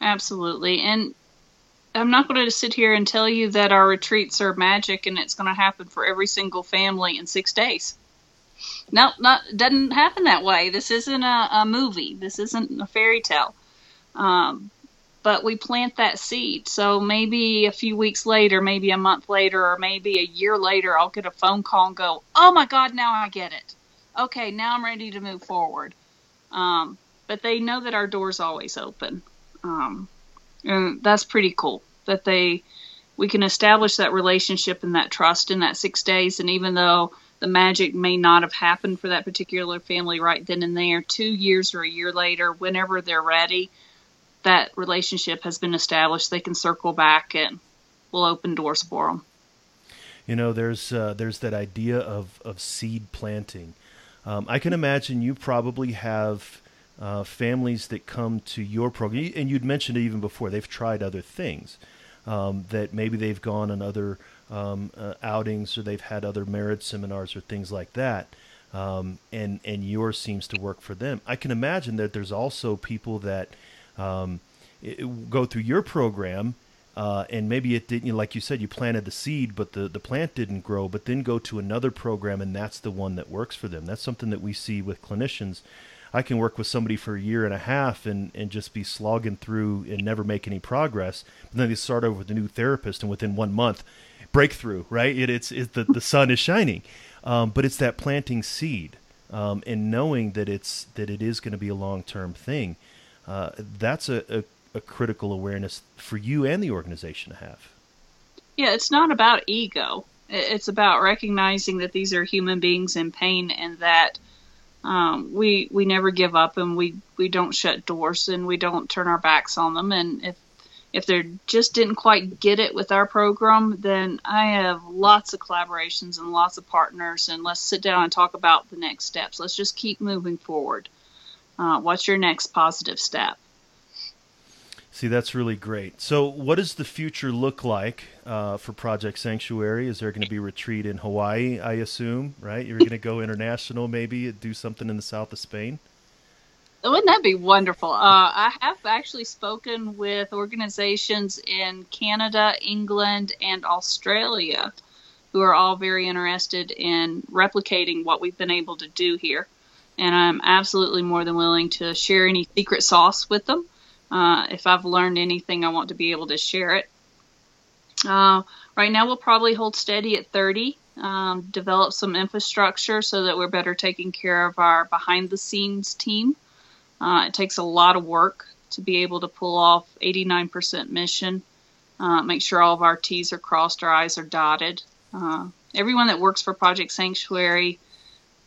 Absolutely. And I'm not going to sit here and tell you that our retreats are magic and it's going to happen for every single family in six days. No, not doesn't happen that way. This isn't a, a movie. This isn't a fairy tale. Um, but we plant that seed. So maybe a few weeks later, maybe a month later, or maybe a year later, I'll get a phone call and go, "Oh my God, now I get it. Okay, now I'm ready to move forward." Um, but they know that our door's always open. Um, and that's pretty cool that they we can establish that relationship and that trust in that six days. And even though the magic may not have happened for that particular family right then and there, two years or a year later, whenever they're ready, that relationship has been established. They can circle back and we'll open doors for them. You know, there's uh, there's that idea of of seed planting. Um, I can imagine you probably have uh, families that come to your program, and you'd mentioned it even before, they've tried other things. Um, that maybe they've gone on other um, uh, outings or they've had other merit seminars or things like that. Um, and and yours seems to work for them. I can imagine that there's also people that um, it, go through your program, uh, and maybe it didn't. Like you said, you planted the seed, but the the plant didn't grow. But then go to another program, and that's the one that works for them. That's something that we see with clinicians I can work with somebody for a year and a half and, and just be slogging through and never make any progress. But then they start over with a new therapist, and within one month, breakthrough, right? It, it's, it's the, the sun is shining. Um, but it's that planting seed um, and knowing that it's that it is going to be a long term thing. Uh, that's a, a, a critical awareness for you and the organization to have. Yeah, it's not about ego. It's about recognizing that these are human beings in pain and that um, we we never give up and we we don't shut doors and we don't turn our backs on them and if if they just didn't quite get it with our program then i have lots of collaborations and lots of partners and let's sit down and talk about the next steps let's just keep moving forward uh, what's your next positive step See, that's really great. So, what does the future look like uh, for Project Sanctuary? Is there going to be a retreat in Hawaii? I assume, right? You're going to go international, maybe do something in the south of Spain. Wouldn't that be wonderful? Uh, I have actually spoken with organizations in Canada, England, and Australia who are all very interested in replicating what we've been able to do here. And I'm absolutely more than willing to share any secret sauce with them. Uh, if I've learned anything, I want to be able to share it. Uh, right now, we'll probably hold steady at 30, um, develop some infrastructure so that we're better taking care of our behind the scenes team. Uh, it takes a lot of work to be able to pull off 89% mission, uh, make sure all of our T's are crossed, our I's are dotted. Uh, everyone that works for Project Sanctuary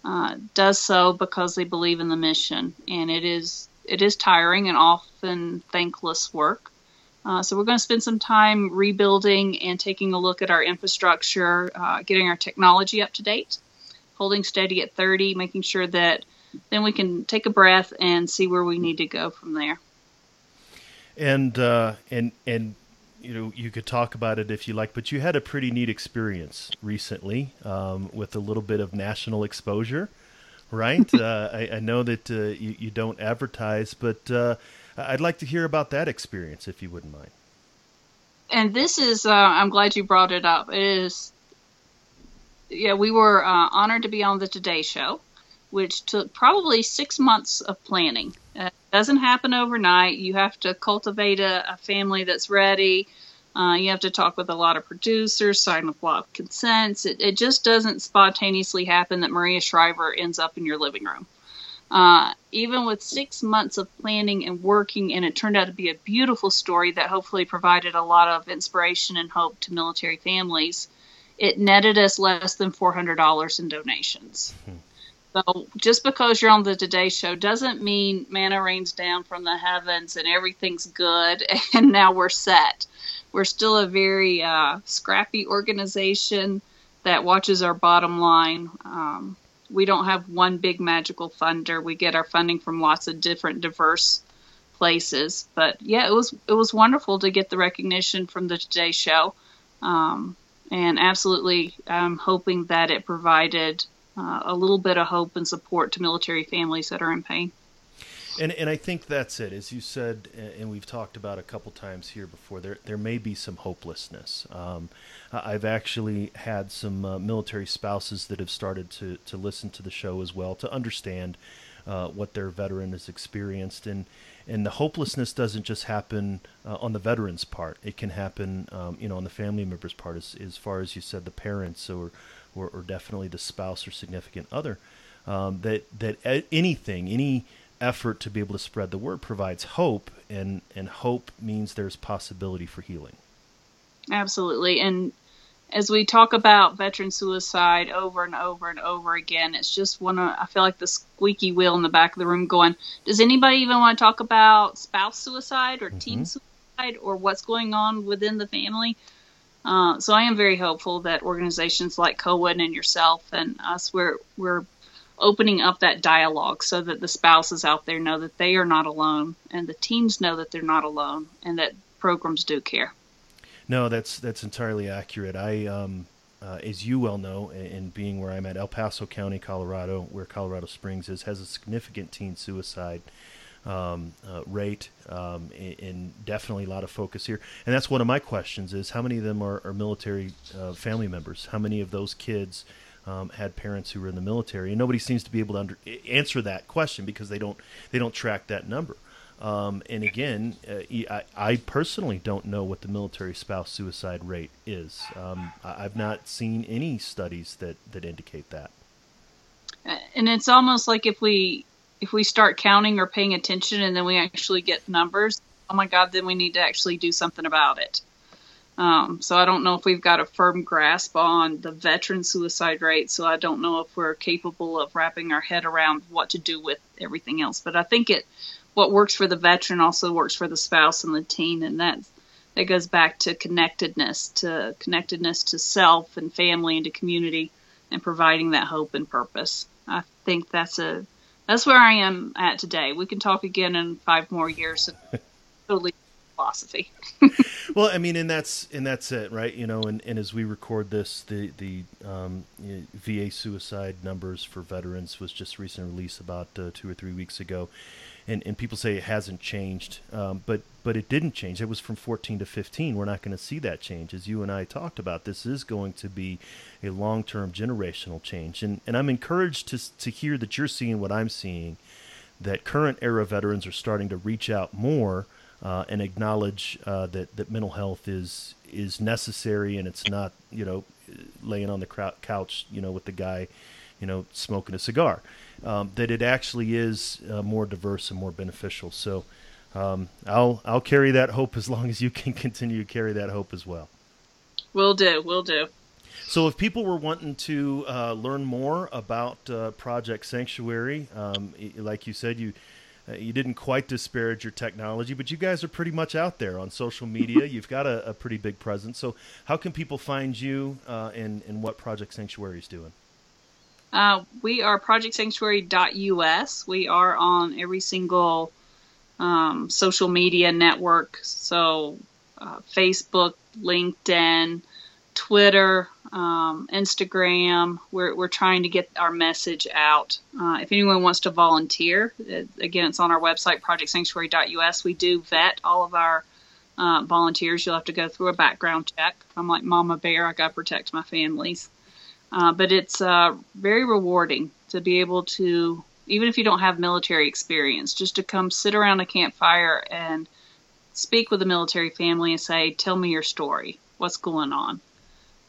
uh, does so because they believe in the mission, and it is it is tiring and often thankless work. Uh, so we're going to spend some time rebuilding and taking a look at our infrastructure, uh, getting our technology up to date, holding steady at 30, making sure that then we can take a breath and see where we need to go from there. And uh, and and you know you could talk about it if you like, but you had a pretty neat experience recently um, with a little bit of national exposure right? uh, I, I, know that uh, you, you, don't advertise, but uh, I'd like to hear about that experience if you wouldn't mind. And this is, uh, I'm glad you brought it up. It is, yeah, we were uh, honored to be on the Today Show, which took probably six months of planning. Uh, doesn't happen overnight. You have to cultivate a, a family that's ready. Uh, you have to talk with a lot of producers, sign a lot of consents. It, it just doesn't spontaneously happen that Maria Shriver ends up in your living room. Uh, even with six months of planning and working, and it turned out to be a beautiful story that hopefully provided a lot of inspiration and hope to military families, it netted us less than $400 in donations. Mm-hmm. So just because you're on the Today Show doesn't mean manna rains down from the heavens and everything's good and now we're set. We're still a very uh, scrappy organization that watches our bottom line. Um, we don't have one big magical funder. We get our funding from lots of different diverse places. But yeah, it was it was wonderful to get the recognition from the Today Show, um, and absolutely, I'm hoping that it provided uh, a little bit of hope and support to military families that are in pain. And and I think that's it. As you said, and we've talked about a couple times here before, there there may be some hopelessness. Um, I've actually had some uh, military spouses that have started to to listen to the show as well to understand uh, what their veteran has experienced and. And the hopelessness doesn't just happen uh, on the veteran's part; it can happen, um, you know, on the family member's part, as, as far as you said, the parents or, or, or definitely the spouse or significant other. Um, that that anything, any effort to be able to spread the word provides hope, and and hope means there's possibility for healing. Absolutely, and as we talk about veteran suicide over and over and over again, it's just one of I feel like the squeaky wheel in the back of the room going, does anybody even want to talk about spouse suicide or mm-hmm. teen suicide or what's going on within the family? Uh, so I am very hopeful that organizations like Cohen and yourself and us, we're we're opening up that dialogue so that the spouses out there know that they are not alone and the teens know that they're not alone and that programs do care. No, that's that's entirely accurate. I, um, uh, as you well know, and being where I'm at, El Paso County, Colorado, where Colorado Springs is, has a significant teen suicide um, uh, rate, um, and, definitely a lot of focus here. And that's one of my questions: is how many of them are, are military uh, family members? How many of those kids? um, had parents who were in the military, and nobody seems to be able to under, answer that question because they don't they don't track that number. Um, and again, uh, I, I, personally don't know what the military spouse suicide rate is. Um, I've not seen any studies that, that indicate that. And it's almost like if we if we start counting or paying attention, and then we actually get numbers, oh my God, then we need to actually do something about it. Um, so I don't know if we've got a firm grasp on the veteran suicide rate. So I don't know if we're capable of wrapping our head around what to do with everything else. But I think it what works for the veteran also works for the spouse and the teen, and that that goes back to connectedness, to connectedness to self and family and to community, and providing that hope and purpose. I think that's a that's where I am at today. We can talk again in five more years. totally philosophy. well, I mean, and that's and that's it, right? You know, and, and as we record this, the the um, you know, VA suicide numbers for veterans was just recently released about uh, two or three weeks ago, and and people say it hasn't changed, um, but but it didn't change. It was from 14 to 15. We're not going to see that change, as you and I talked about. This is going to be a long-term generational change, and and I'm encouraged to to hear that you're seeing what I'm seeing, that current era veterans are starting to reach out more uh, and acknowledge uh, that that mental health is is necessary and it's not you know laying on the couch you know with the guy you know smoking a cigar um, that it actually is uh, more diverse and more beneficial so um, I'll I'll carry that hope as long as you can continue to carry that hope as well. Will do. Will do. So, if people were wanting to uh, learn more about uh, Project Sanctuary, um, like you said, you uh, you didn't quite disparage your technology, but you guys are pretty much out there on social media. You've got a, a, pretty big presence. So, how can people find you uh, and, and what Project Sanctuary is doing? Uh, we are projectsanctuary.us. We are on every single um, social media network. So, uh, Facebook, LinkedIn, Twitter, um, Instagram. We're, we're trying to get our message out. Uh, if anyone wants to volunteer, uh, again, it's on our website, projectsanctuary.us. We do vet all of our uh, volunteers. You'll have to go through a background check. I'm like Mama Bear, I got to protect my families. Uh, but it's uh, very rewarding to be able to even if you don't have military experience, just to come sit around a campfire and speak with a military family and say, "Tell me your story. What's going on?"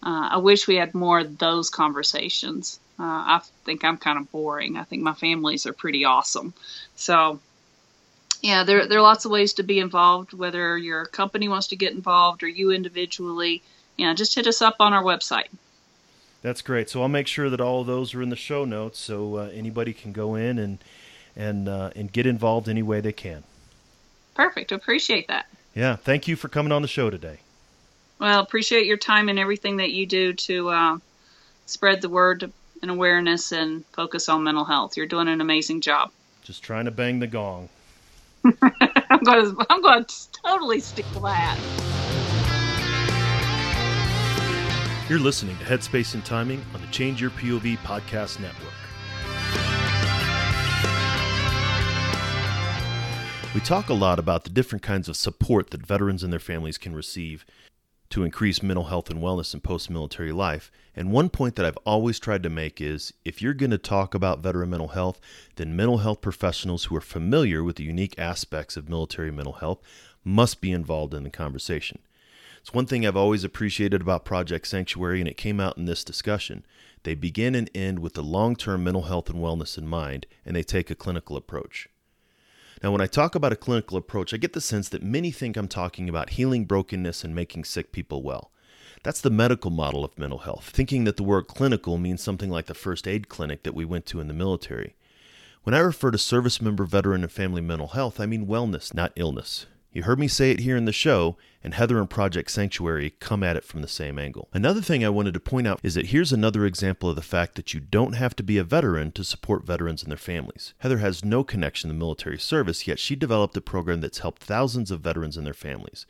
Uh, I wish we had more of those conversations. Uh, I think I'm kind of boring. I think my families are pretty awesome. So, yeah, there there are lots of ways to be involved. Whether your company wants to get involved or you individually, you know, just hit us up on our website. That's great. So I'll make sure that all of those are in the show notes, so uh, anybody can go in and and uh, and get involved any way they can. Perfect. Appreciate that. Yeah. Thank you for coming on the show today. Well, appreciate your time and everything that you do to uh, spread the word and awareness and focus on mental health. You're doing an amazing job. Just trying to bang the gong. I'm going to I'm going to totally stick to that. You're listening to Headspace and Timing on the Change Your POV podcast network. We talk a lot about the different kinds of support that veterans and their families can receive to increase mental health and wellness in post military life. And one point that I've always tried to make is if you're going to talk about veteran mental health, then mental health professionals who are familiar with the unique aspects of military mental health must be involved in the conversation. It's one thing I've always appreciated about Project Sanctuary, and it came out in this discussion. They begin and end with the long term mental health and wellness in mind, and they take a clinical approach. Now, when I talk about a clinical approach, I get the sense that many think I'm talking about healing brokenness and making sick people well. That's the medical model of mental health, thinking that the word clinical means something like the first aid clinic that we went to in the military. When I refer to service member, veteran, and family mental health, I mean wellness, not illness. You heard me say it here in the show, and Heather and Project Sanctuary come at it from the same angle. Another thing I wanted to point out is that here's another example of the fact that you don't have to be a veteran to support veterans and their families. Heather has no connection to military service, yet she developed a program that's helped thousands of veterans and their families.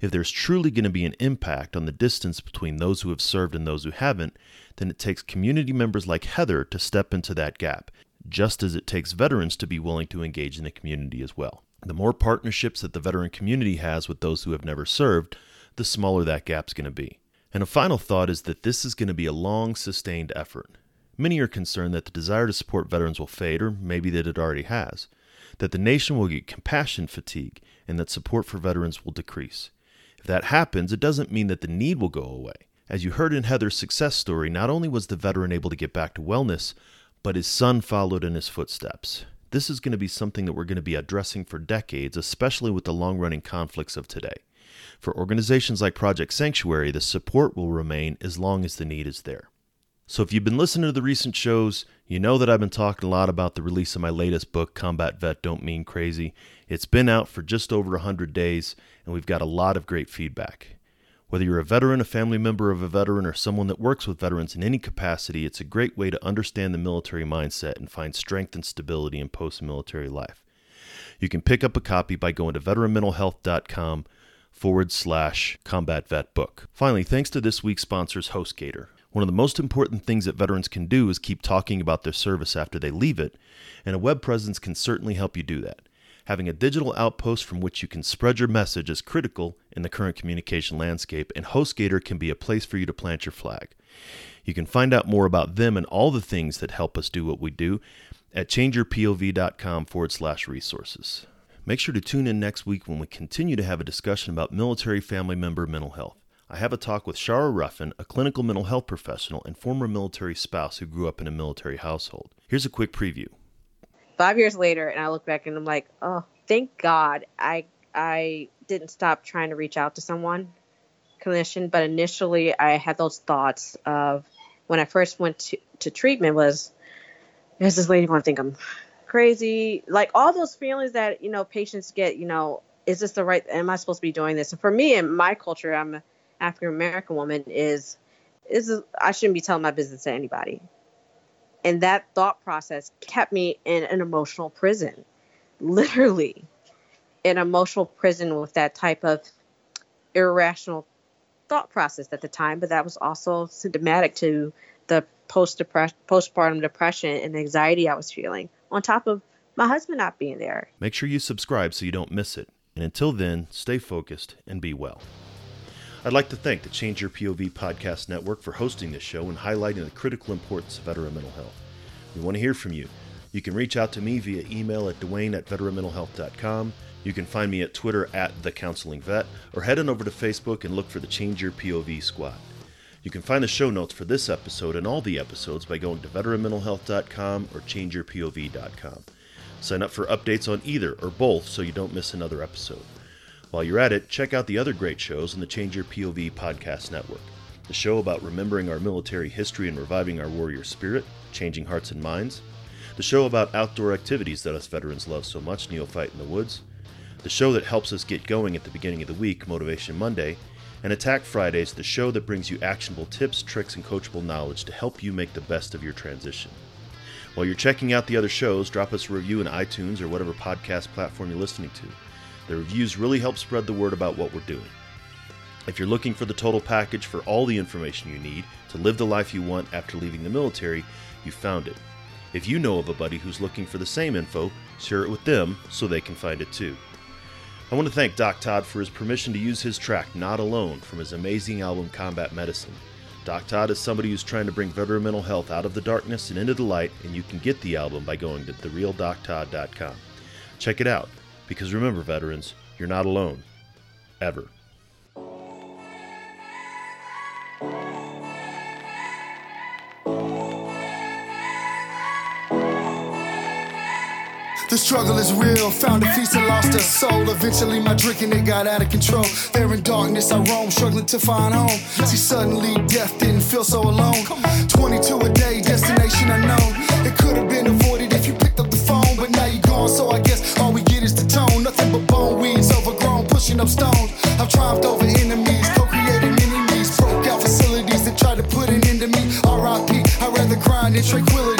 If there's truly going to be an impact on the distance between those who have served and those who haven't, then it takes community members like Heather to step into that gap, just as it takes veterans to be willing to engage in the community as well. The more partnerships that the veteran community has with those who have never served, the smaller that gap's going to be. And a final thought is that this is going to be a long, sustained effort. Many are concerned that the desire to support veterans will fade, or maybe that it already has, that the nation will get compassion fatigue, and that support for veterans will decrease. If that happens, it doesn't mean that the need will go away. As you heard in Heather's success story, not only was the veteran able to get back to wellness, but his son followed in his footsteps. This is going to be something that we're going to be addressing for decades, especially with the long running conflicts of today. For organizations like Project Sanctuary, the support will remain as long as the need is there. So, if you've been listening to the recent shows, you know that I've been talking a lot about the release of my latest book, Combat Vet Don't Mean Crazy. It's been out for just over 100 days, and we've got a lot of great feedback. Whether you're a veteran, a family member of a veteran, or someone that works with veterans in any capacity, it's a great way to understand the military mindset and find strength and stability in post military life. You can pick up a copy by going to veteranmentalhealth.com forward slash combat vet book. Finally, thanks to this week's sponsors, HostGator. One of the most important things that veterans can do is keep talking about their service after they leave it, and a web presence can certainly help you do that. Having a digital outpost from which you can spread your message is critical in the current communication landscape, and HostGator can be a place for you to plant your flag. You can find out more about them and all the things that help us do what we do at changeyourpov.com forward slash resources. Make sure to tune in next week when we continue to have a discussion about military family member mental health. I have a talk with Shara Ruffin, a clinical mental health professional and former military spouse who grew up in a military household. Here's a quick preview five years later and I look back and I'm like, oh, thank God I I didn't stop trying to reach out to someone, clinician. But initially, I had those thoughts of when I first went to, to treatment was, is this lady going to think I'm crazy? Like all those feelings that you know patients get. You know, is this the right? Am I supposed to be doing this? And for me, in my culture, I'm an African American woman. Is is I shouldn't be telling my business to anybody and that thought process kept me in an emotional prison, literally an emotional prison with that type of irrational thought process at the time. But that was also symptomatic to the post postpartum depression and anxiety I was feeling, on top of my husband not being there. Make sure you subscribe so you don't miss it. And until then, stay focused and be well. I'd like to thank the Change Your POV Podcast Network for hosting this show and highlighting the critical importance of veteran mental health. We want to hear from you. You can reach out to me via email at duane at veteranmentalhealth.com. You can find me at Twitter at The Counseling Vet, or head on over to Facebook and look for the Change Your POV Squad. You can find the show notes for this episode and all the episodes by going to veteranmentalhealth.com or changeyourpov.com. Sign up for updates on either or both so you don't miss another episode. While you're at it, check out the other great shows on the Change Your POV podcast network. The show about remembering our military history and reviving our warrior spirit, changing hearts and minds. The show about outdoor activities that us veterans love so much, Neophyte in the Woods. The show that helps us get going at the beginning of the week, Motivation Monday. And Attack Fridays, the show that brings you actionable tips, tricks, and coachable knowledge to help you make the best of your transition. While you're checking out the other shows, drop us a review in iTunes or whatever podcast platform you're listening to. The reviews really help spread the word about what we're doing. If you're looking for the total package for all the information you need to live the life you want after leaving the military, you found it. If you know of a buddy who's looking for the same info, share it with them so they can find it too. I want to thank Doc Todd for his permission to use his track Not Alone from his amazing album Combat Medicine. Doc Todd is somebody who's trying to bring veteran mental health out of the darkness and into the light, and you can get the album by going to therealdoctodd.com. Check it out, because remember, veterans, you're not alone. Ever. The struggle is real. Found a feast and lost a soul. Eventually, my drinking it got out of control. There in darkness, I roam, struggling to find home. See, suddenly death didn't feel so alone. 22 a day, destination unknown. It could have been avoided if you picked up the phone, but now you're gone. So I guess all we up stones. I've triumphed over enemies, co-created mini me's, broke out facilities that tried to put an end to me. R.I.P. I'd rather grind in tranquility.